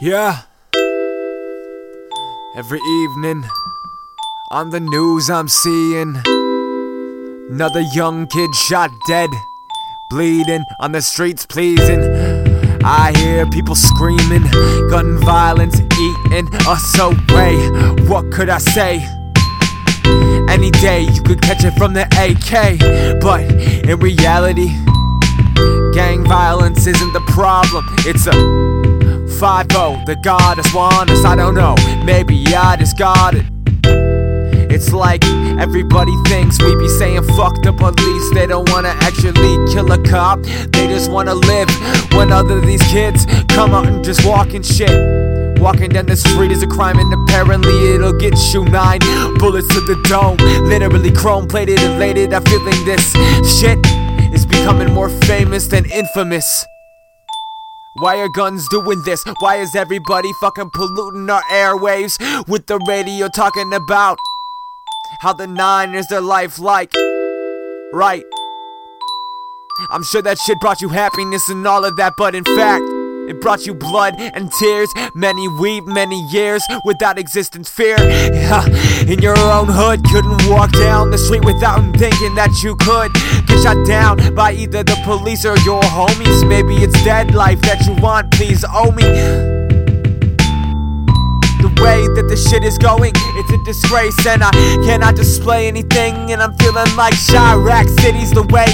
Yeah. Every evening on the news, I'm seeing another young kid shot dead, bleeding on the streets, pleasing. I hear people screaming, gun violence eating us away. What could I say? Any day you could catch it from the AK, but in reality, gang violence isn't the problem. It's a 5 the goddess want us, I don't know, maybe I just got it. It's like everybody thinks we be saying fuck the police. They don't wanna actually kill a cop, they just wanna live. When other these kids come out and just walking shit. Walking down the street is a crime, and apparently it'll get you nine bullets to the dome. Literally chrome plated, and elated. I'm feeling this shit is becoming more famous than infamous. Why are guns doing this? Why is everybody fucking polluting our airwaves with the radio talking about how the nine is their life like? Right. I'm sure that shit brought you happiness and all of that, but in fact, it brought you blood and tears. Many weep, many years without existence fear. In your own hood, couldn't walk down the street without thinking that you could get shot down by either the police or your homies. Maybe it's dead life that you want, please owe me. The way that the shit is going, it's a disgrace, and I cannot display anything. And I'm feeling like Chiraq City's the way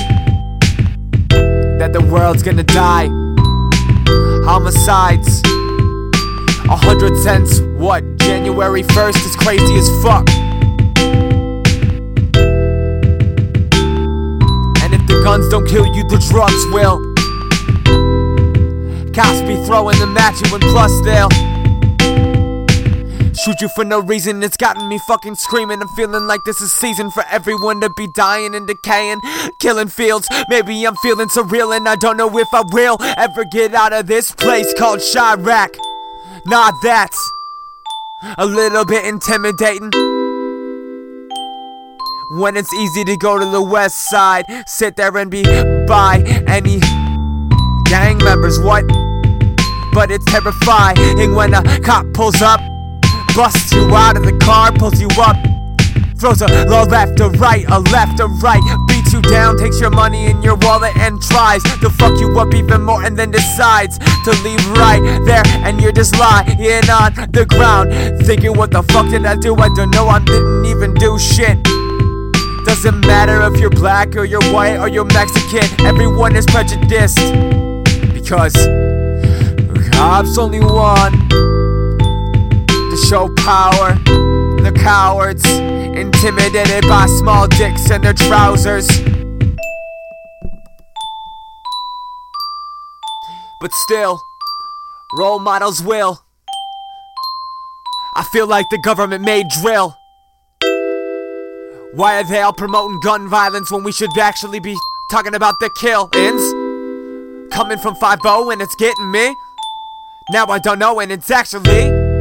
that the world's gonna die homicides. A hundred cents, what? January 1st is crazy as fuck. And if the guns don't kill you, the drugs will. Cops be throwing them at you, and plus they'll shoot you for no reason. It's gotten me fucking screaming. I'm feeling like this is season for everyone to be dying and decaying, killing fields. Maybe I'm feeling surreal and I don't know if I will ever get out of this place called Chiraq. Nah, that's a little bit intimidating. When it's easy to go to the west side, sit there and be by any gang members, what? But it's terrifying when a cop pulls up busts you out of the car, pulls you up. Throws a left or right, a left or right. You down, takes your money in your wallet and tries to fuck you up even more and then decides to leave right there. And you're just lying on the ground. Thinking, what the fuck did I do? I don't know, I didn't even do shit. Doesn't matter if you're black or you're white or you're Mexican, everyone is prejudiced. Because cops only want to show power. The cowards, intimidated by small dicks in their trousers. But still, role models will. I feel like the government made drill. Why are they all promoting gun violence when we should actually be talking about the kill-ins? Coming from 5 and it's getting me. Now I don't know, and it's actually